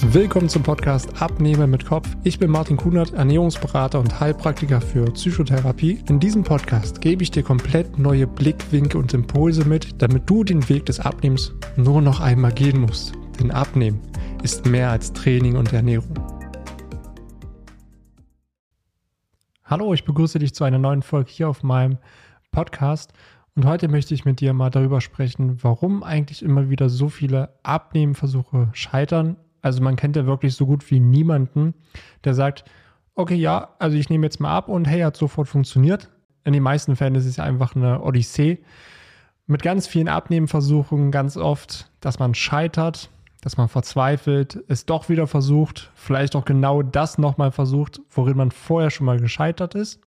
Willkommen zum Podcast Abnehmen mit Kopf. Ich bin Martin Kunert, Ernährungsberater und Heilpraktiker für Psychotherapie. In diesem Podcast gebe ich dir komplett neue Blickwinkel und Impulse mit, damit du den Weg des Abnehmens nur noch einmal gehen musst. Denn Abnehmen ist mehr als Training und Ernährung. Hallo, ich begrüße dich zu einer neuen Folge hier auf meinem Podcast. Und heute möchte ich mit dir mal darüber sprechen, warum eigentlich immer wieder so viele Abnehmenversuche scheitern also man kennt ja wirklich so gut wie niemanden, der sagt, okay, ja, also ich nehme jetzt mal ab und hey, hat sofort funktioniert. In den meisten Fällen ist es ja einfach eine Odyssee mit ganz vielen Abnehmenversuchen, ganz oft, dass man scheitert, dass man verzweifelt, es doch wieder versucht, vielleicht auch genau das nochmal versucht, worin man vorher schon mal gescheitert ist.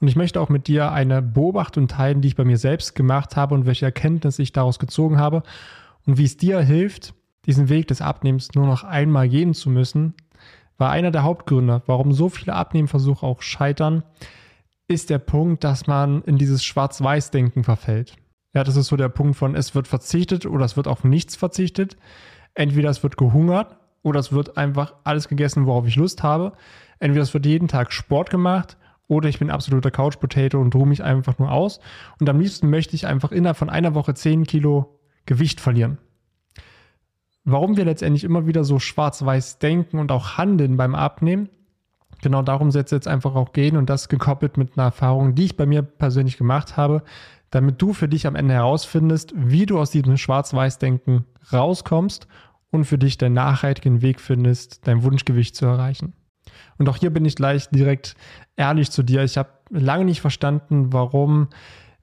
Und ich möchte auch mit dir eine Beobachtung teilen, die ich bei mir selbst gemacht habe und welche Erkenntnisse ich daraus gezogen habe und wie es dir hilft, diesen Weg des Abnehmens nur noch einmal gehen zu müssen, war einer der Hauptgründe, warum so viele Abnehmversuche auch scheitern, ist der Punkt, dass man in dieses Schwarz-Weiß-Denken verfällt. Ja, das ist so der Punkt von, es wird verzichtet oder es wird auf nichts verzichtet. Entweder es wird gehungert oder es wird einfach alles gegessen, worauf ich Lust habe. Entweder es wird jeden Tag Sport gemacht oder ich bin absoluter Couch-Potato und ruhe mich einfach nur aus. Und am liebsten möchte ich einfach innerhalb von einer Woche 10 Kilo Gewicht verlieren warum wir letztendlich immer wieder so schwarz-weiß denken und auch handeln beim Abnehmen. Genau darum soll es jetzt einfach auch gehen und das gekoppelt mit einer Erfahrung, die ich bei mir persönlich gemacht habe, damit du für dich am Ende herausfindest, wie du aus diesem Schwarz-Weiß-Denken rauskommst und für dich den nachhaltigen Weg findest, dein Wunschgewicht zu erreichen. Und auch hier bin ich gleich direkt ehrlich zu dir. Ich habe lange nicht verstanden, warum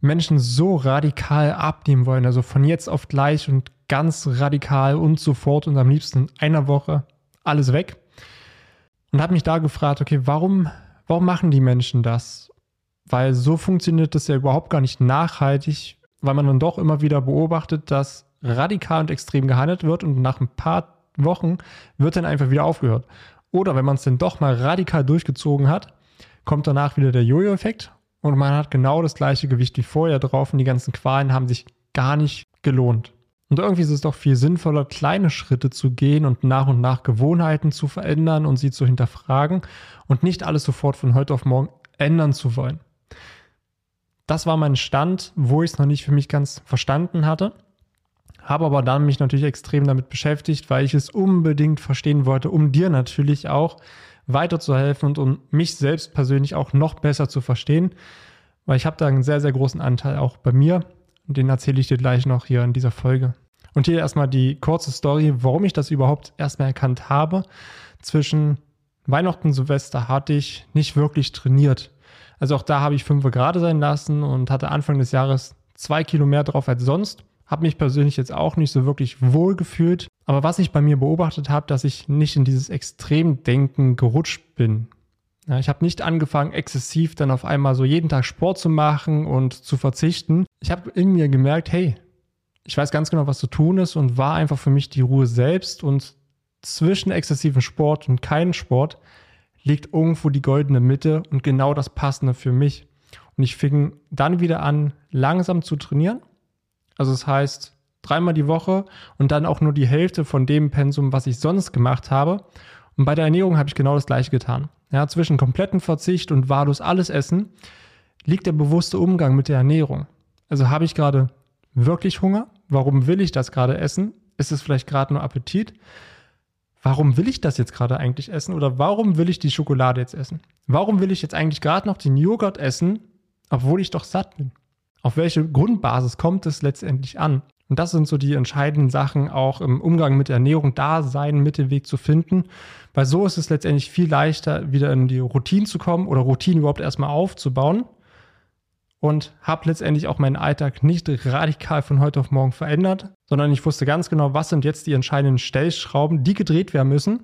Menschen so radikal abnehmen wollen, also von jetzt auf gleich und ganz radikal und sofort und am liebsten in einer Woche alles weg. Und habe mich da gefragt, okay, warum, warum machen die Menschen das? Weil so funktioniert das ja überhaupt gar nicht nachhaltig, weil man dann doch immer wieder beobachtet, dass radikal und extrem gehandelt wird und nach ein paar Wochen wird dann einfach wieder aufgehört. Oder wenn man es dann doch mal radikal durchgezogen hat, kommt danach wieder der Jojo-Effekt und man hat genau das gleiche Gewicht wie vorher drauf und die ganzen Qualen haben sich gar nicht gelohnt. Und irgendwie ist es doch viel sinnvoller, kleine Schritte zu gehen und nach und nach Gewohnheiten zu verändern und sie zu hinterfragen und nicht alles sofort von heute auf morgen ändern zu wollen. Das war mein Stand, wo ich es noch nicht für mich ganz verstanden hatte, habe aber dann mich natürlich extrem damit beschäftigt, weil ich es unbedingt verstehen wollte, um dir natürlich auch weiterzuhelfen und um mich selbst persönlich auch noch besser zu verstehen, weil ich habe da einen sehr, sehr großen Anteil auch bei mir und den erzähle ich dir gleich noch hier in dieser Folge. Und hier erstmal die kurze Story, warum ich das überhaupt erstmal erkannt habe. Zwischen Weihnachten und Silvester hatte ich nicht wirklich trainiert. Also auch da habe ich fünf Grad sein lassen und hatte Anfang des Jahres zwei Kilo mehr drauf als sonst. Habe mich persönlich jetzt auch nicht so wirklich wohl gefühlt. Aber was ich bei mir beobachtet habe, dass ich nicht in dieses Extremdenken gerutscht bin. Ja, ich habe nicht angefangen, exzessiv dann auf einmal so jeden Tag Sport zu machen und zu verzichten. Ich habe in mir gemerkt, hey, ich weiß ganz genau, was zu tun ist und war einfach für mich die Ruhe selbst und zwischen exzessivem Sport und keinem Sport liegt irgendwo die goldene Mitte und genau das Passende für mich. Und ich fing dann wieder an, langsam zu trainieren. Also das heißt, dreimal die Woche und dann auch nur die Hälfte von dem Pensum, was ich sonst gemacht habe. Und bei der Ernährung habe ich genau das gleiche getan. Ja, zwischen kompletten Verzicht und wahllos alles essen liegt der bewusste Umgang mit der Ernährung. Also habe ich gerade wirklich Hunger? Warum will ich das gerade essen? Ist es vielleicht gerade nur Appetit? Warum will ich das jetzt gerade eigentlich essen? Oder warum will ich die Schokolade jetzt essen? Warum will ich jetzt eigentlich gerade noch den Joghurt essen, obwohl ich doch satt bin? Auf welche Grundbasis kommt es letztendlich an? Und das sind so die entscheidenden Sachen, auch im Umgang mit Ernährung, da seinen Mittelweg zu finden. Weil so ist es letztendlich viel leichter, wieder in die Routine zu kommen oder Routine überhaupt erstmal aufzubauen. Und habe letztendlich auch meinen Alltag nicht radikal von heute auf morgen verändert, sondern ich wusste ganz genau, was sind jetzt die entscheidenden Stellschrauben, die gedreht werden müssen,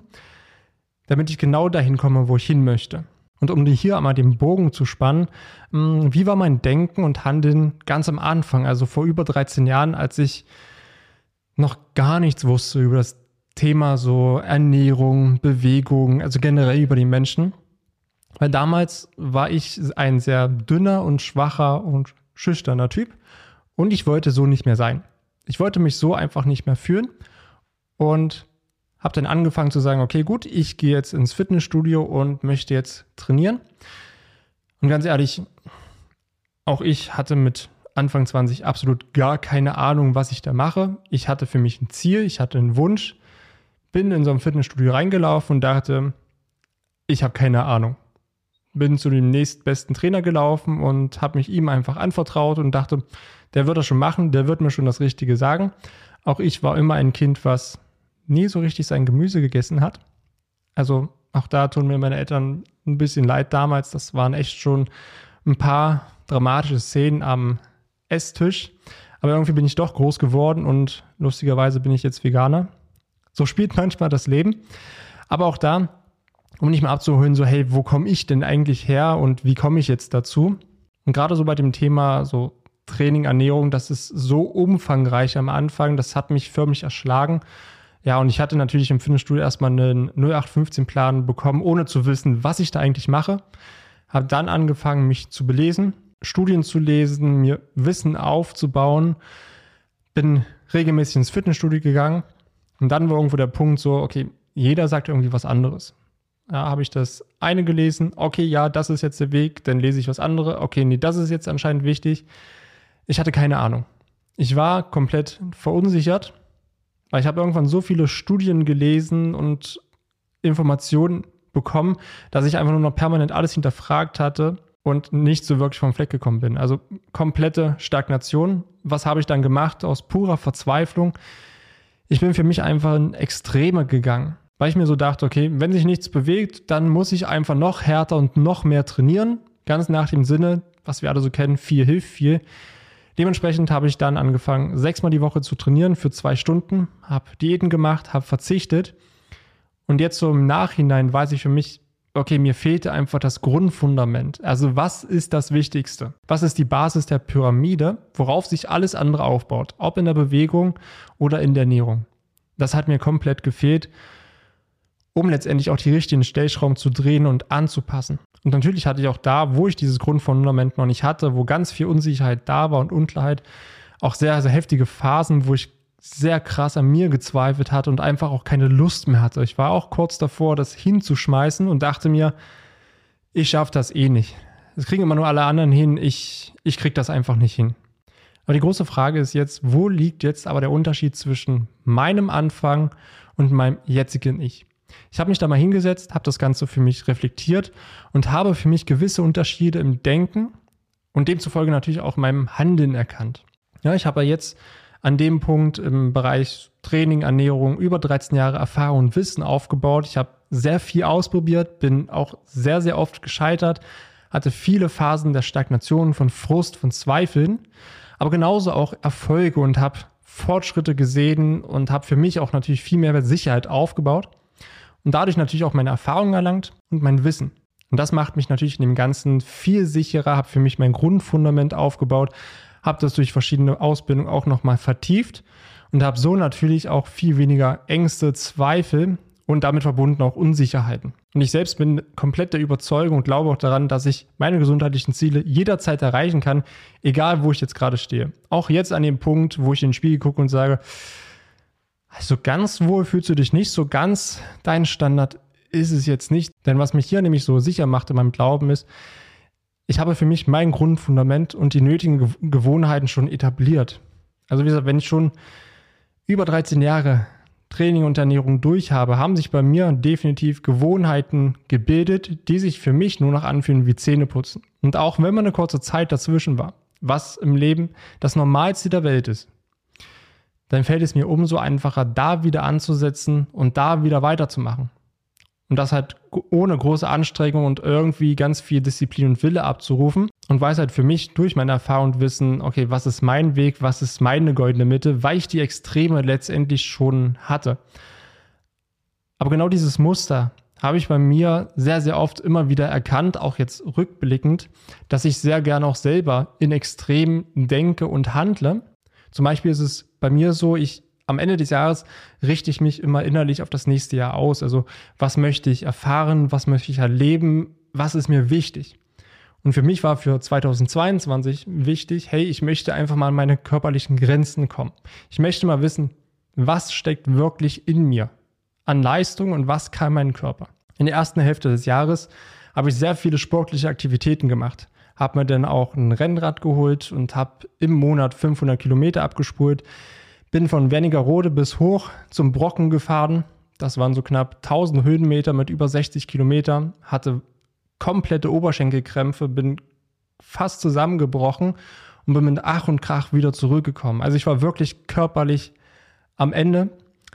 damit ich genau dahin komme, wo ich hin möchte. Und um hier einmal den Bogen zu spannen, hm, wie war mein Denken und Handeln ganz am Anfang, also vor über 13 Jahren, als ich noch gar nichts wusste über das Thema so Ernährung, Bewegung, also generell über die Menschen. Weil damals war ich ein sehr dünner und schwacher und schüchterner Typ und ich wollte so nicht mehr sein. Ich wollte mich so einfach nicht mehr fühlen und Habe dann angefangen zu sagen, okay, gut, ich gehe jetzt ins Fitnessstudio und möchte jetzt trainieren. Und ganz ehrlich, auch ich hatte mit Anfang 20 absolut gar keine Ahnung, was ich da mache. Ich hatte für mich ein Ziel, ich hatte einen Wunsch, bin in so ein Fitnessstudio reingelaufen und dachte, ich habe keine Ahnung. Bin zu dem nächstbesten Trainer gelaufen und habe mich ihm einfach anvertraut und dachte, der wird das schon machen, der wird mir schon das Richtige sagen. Auch ich war immer ein Kind, was nie so richtig sein Gemüse gegessen hat. Also auch da tun mir meine Eltern ein bisschen leid damals. Das waren echt schon ein paar dramatische Szenen am Esstisch. Aber irgendwie bin ich doch groß geworden und lustigerweise bin ich jetzt Veganer. So spielt manchmal das Leben. Aber auch da, um nicht mal abzuholen, so, hey, wo komme ich denn eigentlich her und wie komme ich jetzt dazu? Und gerade so bei dem Thema so Training, Ernährung, das ist so umfangreich am Anfang, das hat mich förmlich erschlagen. Ja, und ich hatte natürlich im Fitnessstudio erstmal einen 0815-Plan bekommen, ohne zu wissen, was ich da eigentlich mache. Habe dann angefangen, mich zu belesen, Studien zu lesen, mir Wissen aufzubauen. Bin regelmäßig ins Fitnessstudio gegangen. Und dann war irgendwo der Punkt so, okay, jeder sagt irgendwie was anderes. Ja, habe ich das eine gelesen, okay, ja, das ist jetzt der Weg, dann lese ich was anderes, okay, nee, das ist jetzt anscheinend wichtig. Ich hatte keine Ahnung. Ich war komplett verunsichert, weil ich habe irgendwann so viele Studien gelesen und Informationen bekommen, dass ich einfach nur noch permanent alles hinterfragt hatte und nicht so wirklich vom Fleck gekommen bin. Also komplette Stagnation. Was habe ich dann gemacht? Aus purer Verzweiflung. Ich bin für mich einfach in Extreme gegangen, weil ich mir so dachte, okay, wenn sich nichts bewegt, dann muss ich einfach noch härter und noch mehr trainieren. Ganz nach dem Sinne, was wir alle so kennen, viel hilft viel. Dementsprechend habe ich dann angefangen, sechsmal die Woche zu trainieren für zwei Stunden, habe Diäten gemacht, habe verzichtet. Und jetzt so im Nachhinein weiß ich für mich, okay, mir fehlte einfach das Grundfundament. Also was ist das Wichtigste? Was ist die Basis der Pyramide, worauf sich alles andere aufbaut? Ob in der Bewegung oder in der Ernährung. Das hat mir komplett gefehlt, um letztendlich auch die richtigen Stellschrauben zu drehen und anzupassen. Und natürlich hatte ich auch da, wo ich dieses Grundfundament noch nicht hatte, wo ganz viel Unsicherheit da war und Unklarheit, auch sehr, sehr heftige Phasen, wo ich sehr krass an mir gezweifelt hatte und einfach auch keine Lust mehr hatte. Ich war auch kurz davor, das hinzuschmeißen und dachte mir, ich schaffe das eh nicht. Das kriegen immer nur alle anderen hin, ich, ich kriege das einfach nicht hin. Aber die große Frage ist jetzt, wo liegt jetzt aber der Unterschied zwischen meinem Anfang und meinem jetzigen Ich? Ich habe mich da mal hingesetzt, habe das Ganze für mich reflektiert und habe für mich gewisse Unterschiede im Denken und demzufolge natürlich auch meinem Handeln erkannt. Ja, ich habe ja jetzt an dem Punkt im Bereich Training, Ernährung über 13 Jahre Erfahrung und Wissen aufgebaut. Ich habe sehr viel ausprobiert, bin auch sehr, sehr oft gescheitert, hatte viele Phasen der Stagnation, von Frust, von Zweifeln, aber genauso auch Erfolge und habe Fortschritte gesehen und habe für mich auch natürlich viel mehr Sicherheit aufgebaut und dadurch natürlich auch meine Erfahrungen erlangt und mein Wissen. Und das macht mich natürlich in dem Ganzen viel sicherer, habe für mich mein Grundfundament aufgebaut, habe das durch verschiedene Ausbildungen auch nochmal vertieft und habe so natürlich auch viel weniger Ängste, Zweifel und damit verbunden auch Unsicherheiten. Und ich selbst bin komplett der Überzeugung und glaube auch daran, dass ich meine gesundheitlichen Ziele jederzeit erreichen kann, egal wo ich jetzt gerade stehe. Auch jetzt an dem Punkt, wo ich in den Spiegel gucke und sage, so ganz wohl fühlst du dich nicht, so ganz dein Standard ist es jetzt nicht. Denn was mich hier nämlich so sicher macht in meinem Glauben ist, ich habe für mich mein Grundfundament und die nötigen Gewohnheiten schon etabliert. Also wie gesagt, wenn ich schon über 13 Jahre Training und Ernährung durch habe, haben sich bei mir definitiv Gewohnheiten gebildet, die sich für mich nur noch anfühlen wie Zähneputzen. Und auch wenn man eine kurze Zeit dazwischen war, was im Leben das Normalste der Welt ist, dann fällt es mir umso einfacher, da wieder anzusetzen und da wieder weiterzumachen. Und das halt ohne große Anstrengung und irgendwie ganz viel Disziplin und Wille abzurufen. Und weiß halt für mich durch meine Erfahrung und Wissen, okay, was ist mein Weg, was ist meine goldene Mitte, weil ich die Extreme letztendlich schon hatte. Aber genau dieses Muster habe ich bei mir sehr, sehr oft immer wieder erkannt, auch jetzt rückblickend, dass ich sehr gerne auch selber in Extremen denke und handle. Zum Beispiel ist es bei mir so, ich am Ende des Jahres richte ich mich immer innerlich auf das nächste Jahr aus. Also was möchte ich erfahren, was möchte ich erleben, was ist mir wichtig. Und für mich war für 2022 wichtig, hey, ich möchte einfach mal an meine körperlichen Grenzen kommen. Ich möchte mal wissen, was steckt wirklich in mir an Leistung und was kann mein Körper. In der ersten Hälfte des Jahres habe ich sehr viele sportliche Aktivitäten gemacht. Habe mir dann auch ein Rennrad geholt und habe im Monat 500 Kilometer abgespult. Bin von Wernigerode bis hoch zum Brocken gefahren. Das waren so knapp 1000 Höhenmeter mit über 60 Kilometern. Hatte komplette Oberschenkelkrämpfe, bin fast zusammengebrochen und bin mit Ach und Krach wieder zurückgekommen. Also ich war wirklich körperlich am Ende,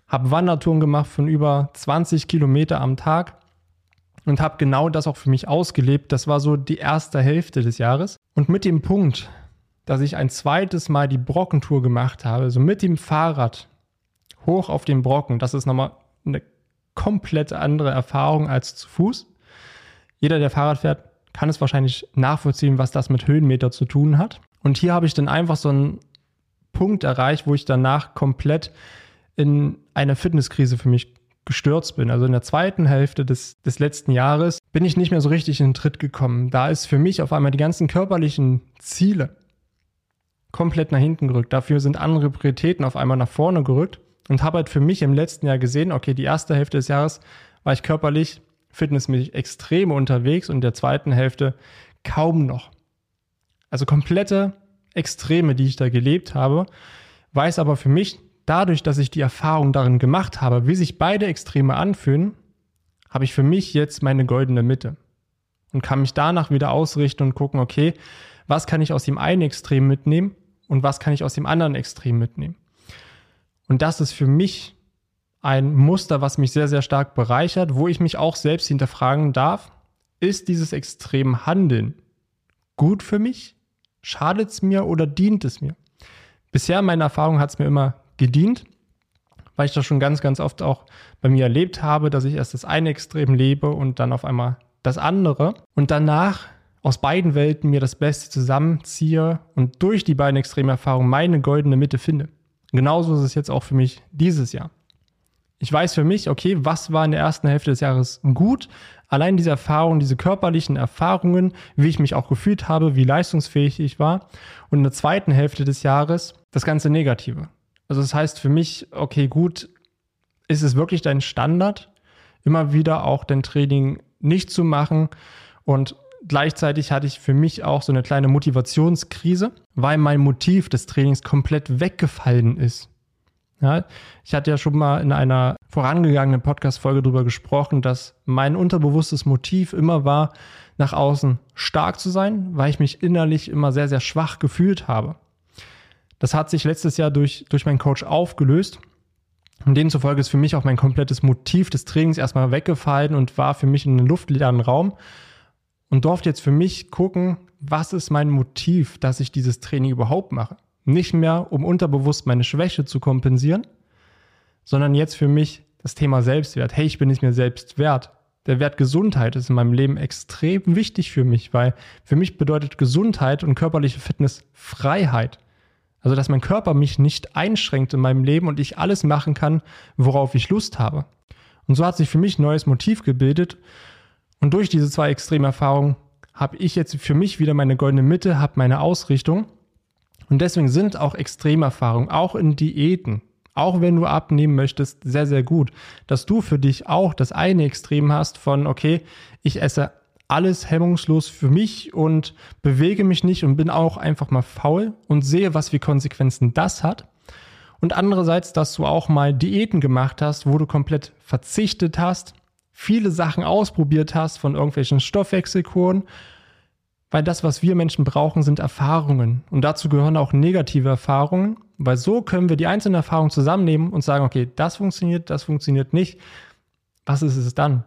habe Wandertouren gemacht von über 20 Kilometer am Tag und habe genau das auch für mich ausgelebt. Das war so die erste Hälfte des Jahres. Und mit dem Punkt, dass ich ein zweites Mal die Brockentour gemacht habe, so mit dem Fahrrad hoch auf den Brocken, das ist nochmal eine komplett andere Erfahrung als zu Fuß. Jeder, der Fahrrad fährt, kann es wahrscheinlich nachvollziehen, was das mit Höhenmeter zu tun hat. Und hier habe ich dann einfach so einen Punkt erreicht, wo ich danach komplett in eine Fitnesskrise für mich gestürzt bin. Also in der zweiten Hälfte des, des letzten Jahres bin ich nicht mehr so richtig in den Tritt gekommen. Da ist für mich auf einmal die ganzen körperlichen Ziele komplett nach hinten gerückt. Dafür sind andere Prioritäten auf einmal nach vorne gerückt und habe halt für mich im letzten Jahr gesehen, okay, die erste Hälfte des Jahres war ich körperlich, fitnessmäßig extrem unterwegs und der zweiten Hälfte kaum noch. Also komplette Extreme, die ich da gelebt habe, weiß aber für mich, dadurch, dass ich die Erfahrung darin gemacht habe, wie sich beide Extreme anfühlen, habe ich für mich jetzt meine goldene Mitte und kann mich danach wieder ausrichten und gucken, okay, was kann ich aus dem einen Extrem mitnehmen und was kann ich aus dem anderen Extrem mitnehmen. Und das ist für mich ein Muster, was mich sehr, sehr stark bereichert, wo ich mich auch selbst hinterfragen darf, ist dieses extrem Handeln gut für mich? Schadet es mir oder dient es mir? Bisher, meine Erfahrung, hat es mir immer gedient, weil ich das schon ganz, ganz oft auch bei mir erlebt habe, dass ich erst das eine Extrem lebe und dann auf einmal das andere und danach aus beiden Welten mir das Beste zusammenziehe und durch die beiden Extremerfahrungen meine goldene Mitte finde. Genauso ist es jetzt auch für mich dieses Jahr. Ich weiß für mich, okay, was war in der ersten Hälfte des Jahres gut? Allein diese Erfahrungen, diese körperlichen Erfahrungen, wie ich mich auch gefühlt habe, wie leistungsfähig ich war. Und in der zweiten Hälfte des Jahres das ganze Negative. Also das heißt für mich, okay, gut, ist es wirklich dein Standard, immer wieder auch dein Training nicht zu machen und gleichzeitig hatte ich für mich auch so eine kleine Motivationskrise, weil mein Motiv des Trainings komplett weggefallen ist. Ja, ich hatte ja schon mal in einer vorangegangenen Podcast-Folge darüber gesprochen, dass mein unterbewusstes Motiv immer war, nach außen stark zu sein, weil ich mich innerlich immer sehr, sehr schwach gefühlt habe. Das hat sich letztes Jahr durch, durch meinen Coach aufgelöst. Und demzufolge ist für mich auch mein komplettes Motiv des Trainings erstmal weggefallen und war für mich in einem luftleeren Raum und durfte jetzt für mich gucken, was ist mein Motiv, dass ich dieses Training überhaupt mache. Nicht mehr, um unterbewusst meine Schwäche zu kompensieren, sondern jetzt für mich das Thema Selbstwert. Hey, ich bin es mir selbst wert. Der Wert Gesundheit ist in meinem Leben extrem wichtig für mich, weil für mich bedeutet Gesundheit und körperliche Fitness Freiheit. Also, dass mein Körper mich nicht einschränkt in meinem Leben und ich alles machen kann, worauf ich Lust habe. Und so hat sich für mich ein neues Motiv gebildet. Und durch diese zwei Extremerfahrungen habe ich jetzt für mich wieder meine goldene Mitte, habe meine Ausrichtung und deswegen sind auch Extremerfahrungen, auch in Diäten, auch wenn du abnehmen möchtest, sehr, sehr gut, dass du für dich auch das eine Extrem hast von, okay, ich esse alles hemmungslos für mich und bewege mich nicht und bin auch einfach mal faul und sehe, was für Konsequenzen das hat. Und andererseits, dass du auch mal Diäten gemacht hast, wo du komplett verzichtet hast, viele Sachen ausprobiert hast von irgendwelchen Stoffwechselkuren weil das, was wir Menschen brauchen, sind Erfahrungen. Und dazu gehören auch negative Erfahrungen, weil so können wir die einzelnen Erfahrungen zusammennehmen und sagen, okay, das funktioniert, das funktioniert nicht. Was ist es dann?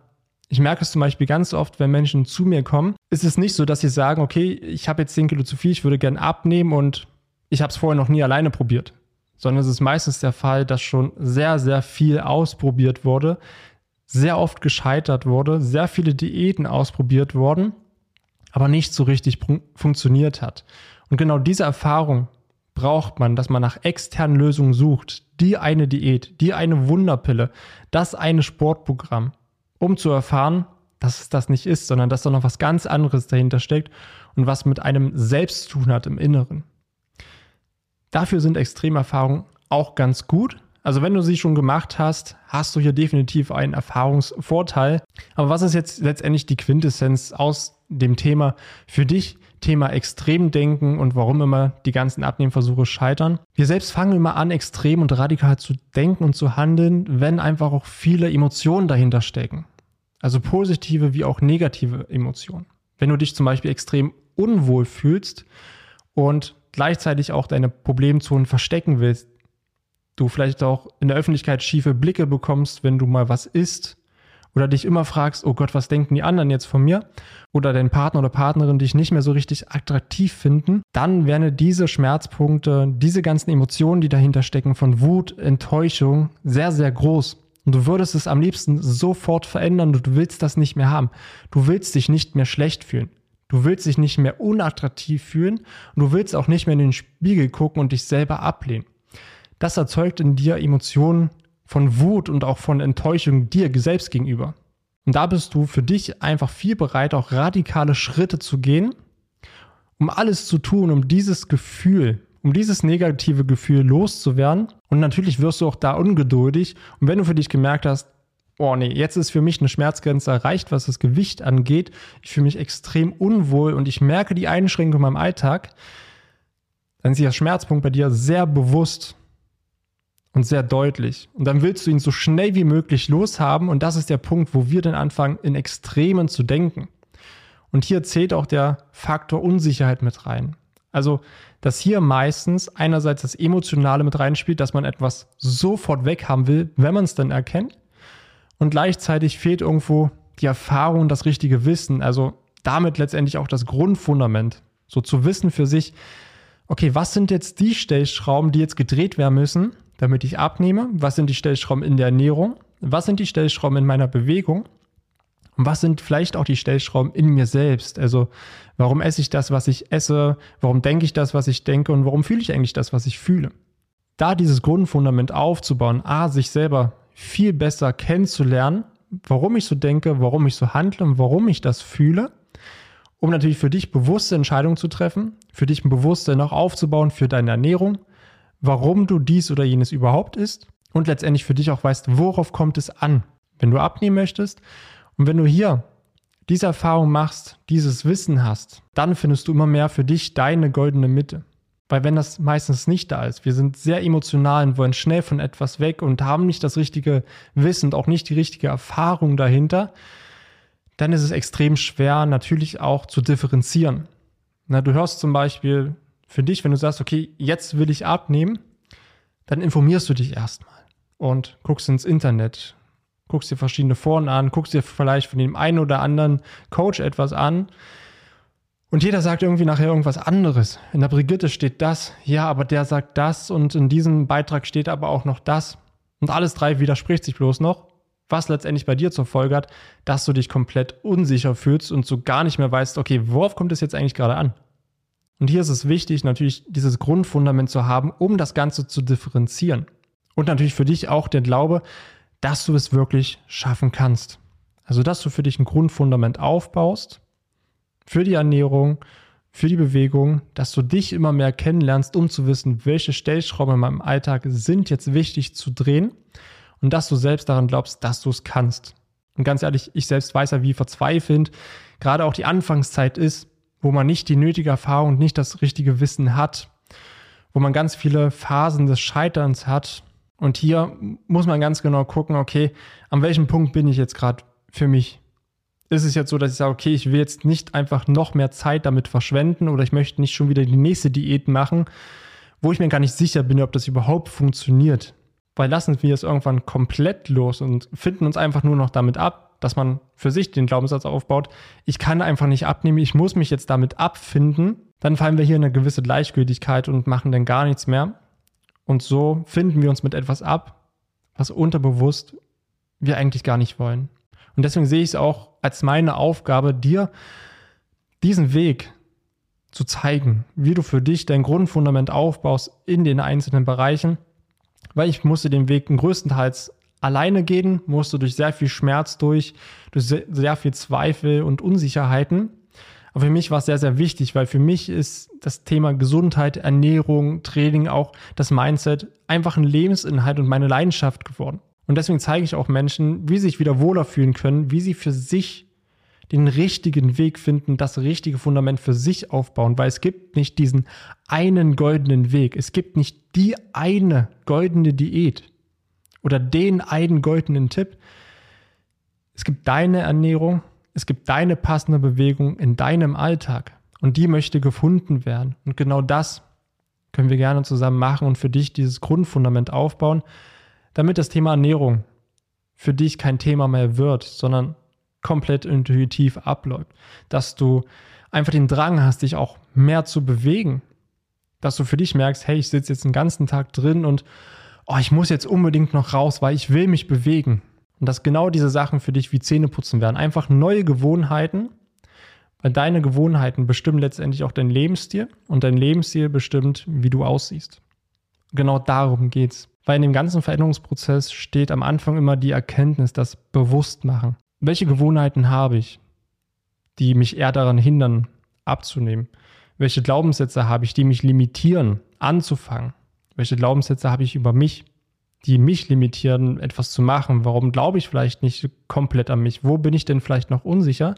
Ich merke es zum Beispiel ganz oft, wenn Menschen zu mir kommen, ist es nicht so, dass sie sagen, okay, ich habe jetzt 10 Kilo zu viel, ich würde gerne abnehmen und ich habe es vorher noch nie alleine probiert. Sondern es ist meistens der Fall, dass schon sehr, sehr viel ausprobiert wurde, sehr oft gescheitert wurde, sehr viele Diäten ausprobiert wurden aber nicht so richtig funktioniert hat. Und genau diese Erfahrung braucht man, dass man nach externen Lösungen sucht, die eine Diät, die eine Wunderpille, das eine Sportprogramm, um zu erfahren, dass es das nicht ist, sondern dass da noch was ganz anderes dahinter steckt und was mit einem selbst zu tun hat im Inneren. Dafür sind Extremerfahrungen auch ganz gut, Also wenn du sie schon gemacht hast, hast du hier definitiv einen Erfahrungsvorteil. Aber was ist jetzt letztendlich die Quintessenz aus dem Thema für dich? Thema Extremdenken und warum immer die ganzen Abnehmversuche scheitern. Wir selbst fangen immer an, extrem und radikal zu denken und zu handeln, wenn einfach auch viele Emotionen dahinter stecken. Also positive wie auch negative Emotionen. Wenn du dich zum Beispiel extrem unwohl fühlst und gleichzeitig auch deine Problemzonen verstecken willst, du vielleicht auch in der Öffentlichkeit schiefe Blicke bekommst, wenn du mal was isst oder dich immer fragst, oh Gott, was denken die anderen jetzt von mir? Oder dein Partner oder Partnerin dich nicht mehr so richtig attraktiv finden, dann werden diese Schmerzpunkte, diese ganzen Emotionen, die dahinter stecken, von Wut, Enttäuschung, sehr, sehr groß. Und du würdest es am liebsten sofort verändern und du willst das nicht mehr haben. Du willst dich nicht mehr schlecht fühlen. Du willst dich nicht mehr unattraktiv fühlen und du willst auch nicht mehr in den Spiegel gucken und dich selber ablehnen. Das erzeugt in dir Emotionen von Wut und auch von Enttäuschung dir selbst gegenüber. Und da bist du für dich einfach viel bereit, auch radikale Schritte zu gehen, um alles zu tun, um dieses Gefühl, um dieses negative Gefühl loszuwerden. Und natürlich wirst du auch da ungeduldig. Und wenn du für dich gemerkt hast, oh nee, jetzt ist für mich eine Schmerzgrenze erreicht, was das Gewicht angeht, ich fühle mich extrem unwohl und ich merke die Einschränkung in meinem Alltag, dann ist der Schmerzpunkt bei dir sehr bewusst und sehr deutlich. Und dann willst du ihn so schnell wie möglich loshaben. Und das ist der Punkt, wo wir dann anfangen, in Extremen zu denken. Und hier zählt auch der Faktor Unsicherheit mit rein. Also, dass hier meistens einerseits das Emotionale mit reinspielt, dass man etwas sofort weghaben will, wenn man es dann erkennt. Und gleichzeitig fehlt irgendwo die Erfahrung, das richtige Wissen. Also damit letztendlich auch das Grundfundament. So zu wissen für sich, okay, was sind jetzt die Stellschrauben, die jetzt gedreht werden müssen, damit ich abnehme? Was sind die Stellschrauben in der Ernährung? Was sind die Stellschrauben in meiner Bewegung? Und was sind vielleicht auch die Stellschrauben in mir selbst? Also, warum esse ich das, was ich esse? Warum denke ich das, was ich denke? Und warum fühle ich eigentlich das, was ich fühle? Da dieses Grundfundament aufzubauen, A, sich selber viel besser kennenzulernen, warum ich so denke, warum ich so handle und warum ich das fühle, um natürlich für dich bewusste Entscheidungen zu treffen, für dich ein Bewusstsein auch aufzubauen für deine Ernährung, warum du dies oder jenes überhaupt isst und letztendlich für dich auch weißt, worauf kommt es an, wenn du abnehmen möchtest. Und wenn du hier diese Erfahrung machst, dieses Wissen hast, dann findest du immer mehr für dich deine goldene Mitte. Weil wenn das meistens nicht da ist, wir sind sehr emotional und wollen schnell von etwas weg und haben nicht das richtige Wissen und auch nicht die richtige Erfahrung dahinter, dann ist es extrem schwer natürlich auch zu differenzieren. Na, du hörst zum Beispiel für dich, wenn du sagst, okay, jetzt will ich abnehmen, dann informierst du dich erstmal und guckst ins Internet, guckst dir verschiedene Foren an, guckst dir vielleicht von dem einen oder anderen Coach etwas an. Und jeder sagt irgendwie nachher irgendwas anderes. In der Brigitte steht das, ja, aber der sagt das und in diesem Beitrag steht aber auch noch das. Und alles drei widerspricht sich bloß noch, was letztendlich bei dir zur Folge hat, dass du dich komplett unsicher fühlst und so gar nicht mehr weißt, okay, worauf kommt es jetzt eigentlich gerade an? Und hier ist es wichtig, natürlich dieses Grundfundament zu haben, um das Ganze zu differenzieren. Und natürlich für dich auch der Glaube, dass du es wirklich schaffen kannst. Also, dass du für dich ein Grundfundament aufbaust, für die Ernährung, für die Bewegung, dass du dich immer mehr kennenlernst, um zu wissen, welche Stellschrauben in meinem Alltag sind jetzt wichtig zu drehen und dass du selbst daran glaubst, dass du es kannst. Und ganz ehrlich, ich selbst weiß ja, wie verzweifelnd gerade auch die Anfangszeit ist, wo man nicht die nötige Erfahrung und nicht das richtige Wissen hat, wo man ganz viele Phasen des Scheiterns hat. Und hier muss man ganz genau gucken, okay, an welchem Punkt bin ich jetzt gerade für mich? Ist es jetzt so, dass ich sage, okay, ich will jetzt nicht einfach noch mehr Zeit damit verschwenden oder ich möchte nicht schon wieder die nächste Diät machen, wo ich mir gar nicht sicher bin, ob das überhaupt funktioniert. Weil lassen wir es irgendwann komplett los und finden uns einfach nur noch damit ab, dass man für sich den Glaubenssatz aufbaut, ich kann einfach nicht abnehmen, ich muss mich jetzt damit abfinden, dann fallen wir hier in eine gewisse Gleichgültigkeit und machen dann gar nichts mehr. Und so finden wir uns mit etwas ab, was unterbewusst wir eigentlich gar nicht wollen. Und deswegen sehe ich es auch als meine Aufgabe, dir diesen Weg zu zeigen, wie du für dich dein Grundfundament aufbaust in den einzelnen Bereichen, weil ich musste den Weg größtenteils alleine gehen, musst du durch sehr viel Schmerz durch, durch sehr, viel Zweifel und Unsicherheiten. Aber für mich war es sehr, sehr wichtig, weil für mich ist das Thema Gesundheit, Ernährung, Training, auch das Mindset einfach ein Lebensinhalt und meine Leidenschaft geworden. Und deswegen zeige ich auch Menschen, wie sie sich wieder wohler fühlen können, wie sie für sich den richtigen Weg finden, das richtige Fundament für sich aufbauen, weil es gibt nicht diesen einen goldenen Weg. Es gibt nicht die eine goldene Diät oder den einen goldenen Tipp. Es gibt deine Ernährung, es gibt deine passende Bewegung in deinem Alltag und die möchte gefunden werden. Und genau das können wir gerne zusammen machen und für dich dieses Grundfundament aufbauen, damit das Thema Ernährung für dich kein Thema mehr wird, sondern komplett intuitiv abläuft. Dass du einfach den Drang hast, dich auch mehr zu bewegen. Dass du für dich merkst, hey, ich sitze jetzt den ganzen Tag drin und oh, ich muss jetzt unbedingt noch raus, weil ich will mich bewegen. Und dass genau diese Sachen für dich wie Zähneputzen werden. Einfach neue Gewohnheiten, weil deine Gewohnheiten bestimmen letztendlich auch dein Lebensstil und dein Lebensstil bestimmt, wie du aussiehst. Genau darum geht's. Weil in dem ganzen Veränderungsprozess steht am Anfang immer die Erkenntnis, das Bewusstmachen. Welche Gewohnheiten habe ich, die mich eher daran hindern, abzunehmen? Welche Glaubenssätze habe ich, die mich limitieren, anzufangen? Welche Glaubenssätze habe ich über mich, die mich limitieren, etwas zu machen? Warum glaube ich vielleicht nicht komplett an mich? Wo bin ich denn vielleicht noch unsicher?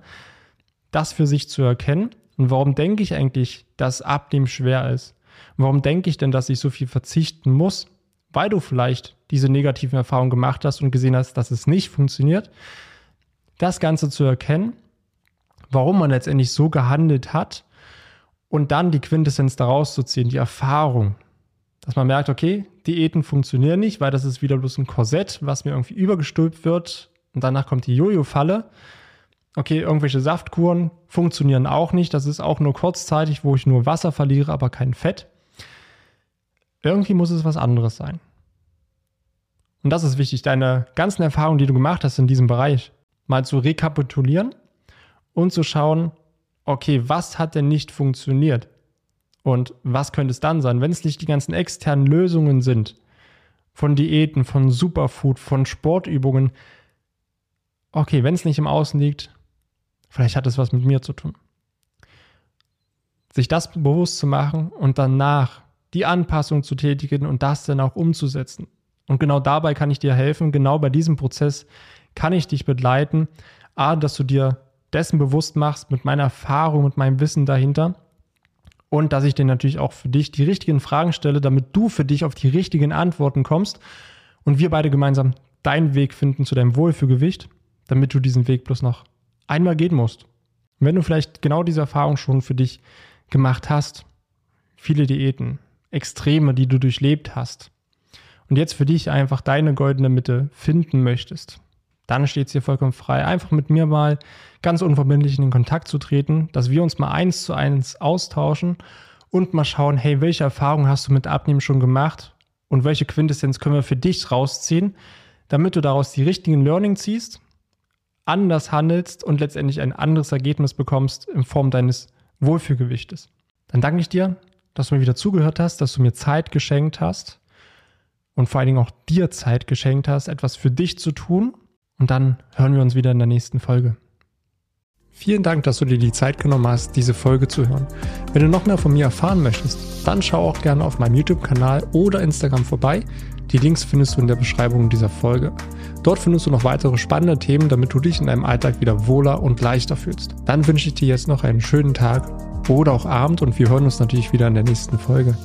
Das für sich zu erkennen. Und warum denke ich eigentlich, dass Abnehmen schwer ist? warum denke ich denn, dass ich so viel verzichten muss? Weil du vielleicht diese negativen Erfahrungen gemacht hast und gesehen hast, dass es nicht funktioniert das Ganze zu erkennen, warum man letztendlich so gehandelt hat und dann die Quintessenz daraus zu ziehen, die Erfahrung. Dass man merkt, okay, Diäten funktionieren nicht, weil das ist wieder bloß ein Korsett, was mir irgendwie übergestülpt wird und danach kommt die Jojo-Falle. Okay, irgendwelche Saftkuren funktionieren auch nicht, das ist auch nur kurzzeitig, wo ich nur Wasser verliere, aber kein Fett. Irgendwie muss es was anderes sein. Und das ist wichtig, deine ganzen Erfahrungen, die du gemacht hast in diesem Bereich, mal zu rekapitulieren und zu schauen, okay, was hat denn nicht funktioniert? Und was könnte es dann sein, wenn es nicht die ganzen externen Lösungen sind, von Diäten, von Superfood, von Sportübungen? Okay, wenn es nicht im Außen liegt, vielleicht hat es was mit mir zu tun. Sich das bewusst zu machen und danach die Anpassung zu tätigen und das dann auch umzusetzen. Und genau dabei kann ich dir helfen, genau bei diesem Prozess kann ich dich begleiten. A, dass du dir dessen bewusst machst mit meiner Erfahrung, mit meinem Wissen dahinter. Und dass ich dir natürlich auch für dich die richtigen Fragen stelle, damit du für dich auf die richtigen Antworten kommst und wir beide gemeinsam deinen Weg finden zu deinem Wohlfühlgewicht, damit du diesen Weg bloß noch einmal gehen musst. Und wenn du vielleicht genau diese Erfahrung schon für dich gemacht hast, viele Diäten, Extreme, die du durchlebt hast, und jetzt für dich einfach deine goldene Mitte finden möchtest, dann steht es dir vollkommen frei, einfach mit mir mal ganz unverbindlich in den Kontakt zu treten, dass wir uns mal eins zu eins austauschen und mal schauen, hey, welche Erfahrungen hast du mit Abnehmen schon gemacht und welche Quintessenz können wir für dich rausziehen, damit du daraus die richtigen Learning ziehst, anders handelst und letztendlich ein anderes Ergebnis bekommst in Form deines Wohlfühlgewichtes. Dann danke ich dir, dass du mir wieder zugehört hast, dass du mir Zeit geschenkt hast und vor allen Dingen auch dir Zeit geschenkt hast, etwas für dich zu tun und dann hören wir uns wieder in der nächsten Folge. Vielen Dank, dass du dir die Zeit genommen hast, diese Folge zu hören. Wenn du noch mehr von mir erfahren möchtest, dann schau auch gerne auf meinem YouTube-Kanal oder Instagram vorbei. Die Links findest du in der Beschreibung dieser Folge. Dort findest du noch weitere spannende Themen, damit du dich in deinem Alltag wieder wohler und leichter fühlst. Dann wünsche ich dir jetzt noch einen schönen Tag oder auch Abend und wir hören uns natürlich wieder in der nächsten Folge.